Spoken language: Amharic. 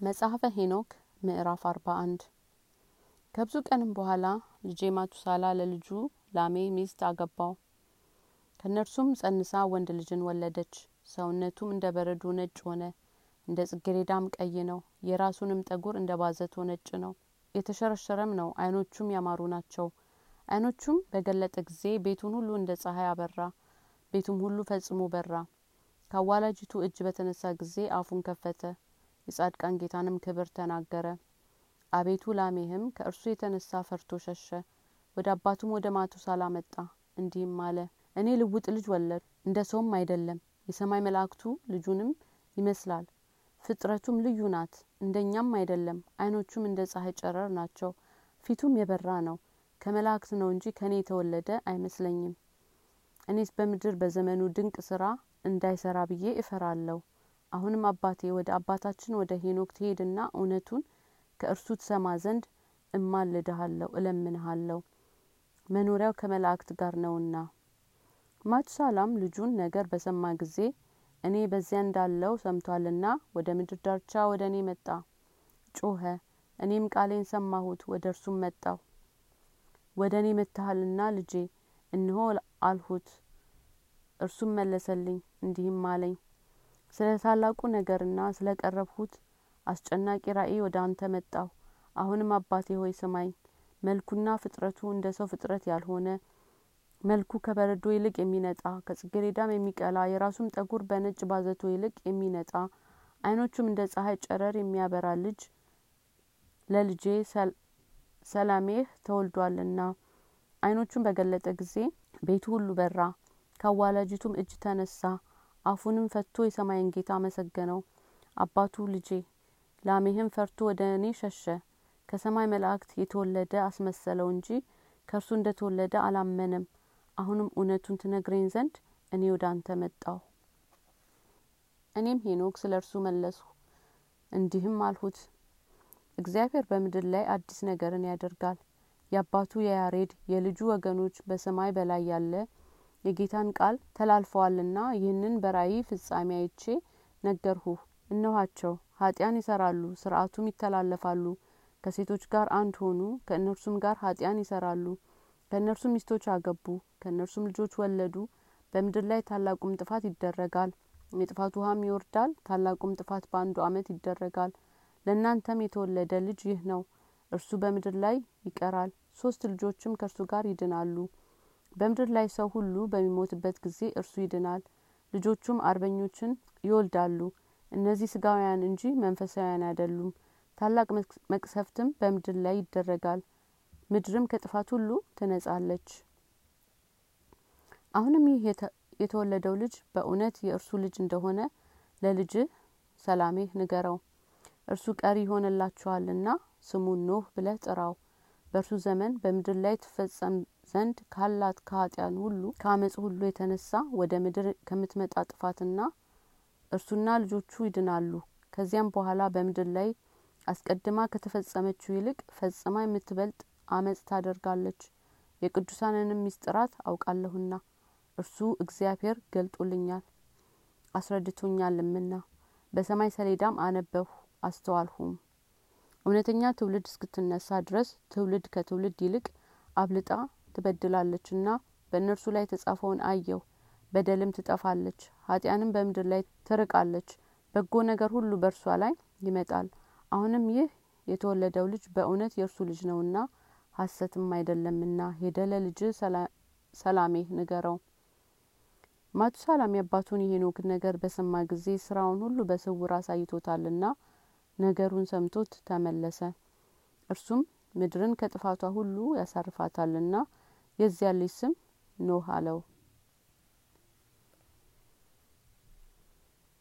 መጽሐፈ ሄኖክ ምዕራፍ አርባ አንድ ከብዙ ቀንም በኋላ ልጄ ማቱሳላ ለልጁ ላሜ ሚስት አገባው። ከእነርሱም ጸንሳ ወንድ ልጅን ወለደች። ሰውነቱም እንደ በረዶ ነጭ ሆነ፣ እንደ ጽጌሬዳም ቀይ ነው። የራሱንም ጠጉር እንደ ባዘቶ ነጭ ነው፣ የተሸረሸረም ነው። ዓይኖቹም ያማሩ ናቸው። ዓይኖቹም በገለጠ ጊዜ ቤቱን ሁሉ እንደ ፀሐይ አበራ። ቤቱም ሁሉ ፈጽሞ በራ። ከአዋላጅቱ እጅ በተነሳ ጊዜ አፉን ከፈተ። የጻድቃን ጌታንም ክብር ተናገረ። አቤቱ ላሜህም ከእርሱ የተነሳ ፈርቶ ሸሸ። ወደ አባቱም ወደ ማቱሳላ መጣ፣ እንዲህም አለ፣ እኔ ልውጥ ልጅ ወለድ፣ እንደ ሰውም አይደለም። የሰማይ መላእክቱ ልጁንም ይመስላል። ፍጥረቱም ልዩ ናት፣ እንደኛም አይደለም። ዓይኖቹም እንደ ፀሐይ ጨረር ናቸው። ፊቱም የበራ ነው። ከመላእክት ነው እንጂ ከእኔ የተወለደ አይመስለኝም። እኔስ በምድር በዘመኑ ድንቅ ስራ እንዳይሰራ ብዬ እፈራለሁ። አሁንም አባቴ ወደ አባታችን ወደ ሄኖክ ትሄድና እውነቱን ከእርሱ ትሰማ ዘንድ እማልድሃለሁ፣ እለምንሃለሁ መኖሪያው ከመላእክት ጋር ነውና። ማቱሳላም ልጁን ነገር በሰማ ጊዜ እኔ በዚያ እንዳለው ሰምቷልና ወደ ምድር ዳርቻ ወደ እኔ መጣ፣ ጮኸ። እኔም ቃሌን ሰማሁት፣ ወደ እርሱም መጣሁ። ወደ እኔ መጥተሃልና ልጄ እንሆ አልሁት። እርሱም መለሰልኝ እንዲህም አለኝ ስለ ታላቁ ነገርና ስለ ቀረብሁት አስጨናቂ ራእይ ወደ አንተ መጣሁ። አሁንም አባቴ ሆይ ስማኝ። መልኩና ፍጥረቱ እንደ ሰው ፍጥረት ያልሆነ መልኩ ከበረዶ ይልቅ የሚነጣ ከጽጌሬዳም የሚቀላ የራሱም ጠጉር በነጭ ባዘቶ ይልቅ የሚነጣ ዓይኖቹም እንደ ፀሐይ ጨረር የሚያበራ ልጅ ለልጄ ሰላሜህ ተወልዷልና። ዓይኖቹን በገለጠ ጊዜ ቤቱ ሁሉ በራ። ከአዋላጅቱም እጅ ተነሳ። አፉንም ፈቶ የሰማይን ጌታ አመሰገነው። አባቱ ልጄ ላሜህም ፈርቶ ወደ እኔ ሸሸ። ከሰማይ መላእክት የተወለደ አስመሰለው እንጂ ከእርሱ እንደ ተወለደ አላመነም። አሁንም እውነቱን ትነግረኝ ዘንድ እኔ ወደ አንተ መጣሁ። እኔም ሄኖክ ስለ እርሱ መለስሁ፣ እንዲህም አልሁት፣ እግዚአብሔር በምድር ላይ አዲስ ነገርን ያደርጋል። የአባቱ የያሬድ የልጁ ወገኖች በሰማይ በላይ ያለ የጌታን ቃል ተላልፈዋልና ይህንን በራእይ ፍጻሜ አይቼ ነገርሁህ። እነኋቸው ኃጢያን ይሰራሉ፣ ስርዓቱም ይተላለፋሉ። ከሴቶች ጋር አንድ ሆኑ፣ ከእነርሱም ጋር ኃጢያን ይሰራሉ። ከእነርሱም ሚስቶች አገቡ፣ ከእነርሱም ልጆች ወለዱ። በምድር ላይ ታላቁም ጥፋት ይደረጋል። የጥፋት ውሃም ይወርዳል። ታላቁም ጥፋት በአንዱ ዓመት ይደረጋል። ለእናንተም የተወለደ ልጅ ይህ ነው። እርሱ በምድር ላይ ይቀራል። ሶስት ልጆችም ከእርሱ ጋር ይድናሉ። በምድር ላይ ሰው ሁሉ በሚሞትበት ጊዜ እርሱ ይድናል። ልጆቹም አርበኞችን ይወልዳሉ። እነዚህ ስጋውያን እንጂ መንፈሳውያን አይደሉም። ታላቅ መቅሰፍትም በምድር ላይ ይደረጋል። ምድርም ከጥፋት ሁሉ ትነጻለች። አሁንም ይህ የተወለደው ልጅ በእውነት የእርሱ ልጅ እንደሆነ ለልጅህ ሰላሜህ ንገረው። እርሱ ቀሪ ይሆንላችኋልና ስሙን ኖህ ብለህ ጥራው። በእርሱ ዘመን በምድር ላይ ትፈጸም ዘንድ ካላት ከኃጢያን ሁሉ ከአመፅ ሁሉ የተነሳ ወደ ምድር ከምትመጣ ጥፋትና እርሱና ልጆቹ ይድናሉ። ከዚያም በኋላ በምድር ላይ አስቀድማ ከተፈጸመችው ይልቅ ፈጽማ የምትበልጥ አመፅ ታደርጋለች። የቅዱሳንንም ሚስጥራት አውቃለሁና እርሱ እግዚአብሔር ገልጦልኛል አስረድቶኛልምና በሰማይ ሰሌዳም አነበብሁ አስተዋልሁም። እውነተኛ ትውልድ እስክትነሳ ድረስ ትውልድ ከትውልድ ይልቅ አብልጣ ትበድላለችና በእነርሱ ላይ የተጻፈውን አየሁ። በደልም ትጠፋለች፣ ኃጢያንም በምድር ላይ ትርቃለች። በጎ ነገር ሁሉ በእርሷ ላይ ይመጣል። አሁንም ይህ የተወለደው ልጅ በእውነት የእርሱ ልጅ ነውና ሐሰትም አይደለምና ሄደ ለልጅ ሰላሜህ ንገረው። ማቱሳላም የአባቱን የሄኖክን ነገር በሰማ ጊዜ ስራውን ሁሉ በስውር አሳይቶታልና ነገሩን ሰምቶት ተመለሰ። እርሱም ምድርን ከጥፋቷ ሁሉ ያሳርፋታልና የዚያ ልጅ ስም ኖህ አለው።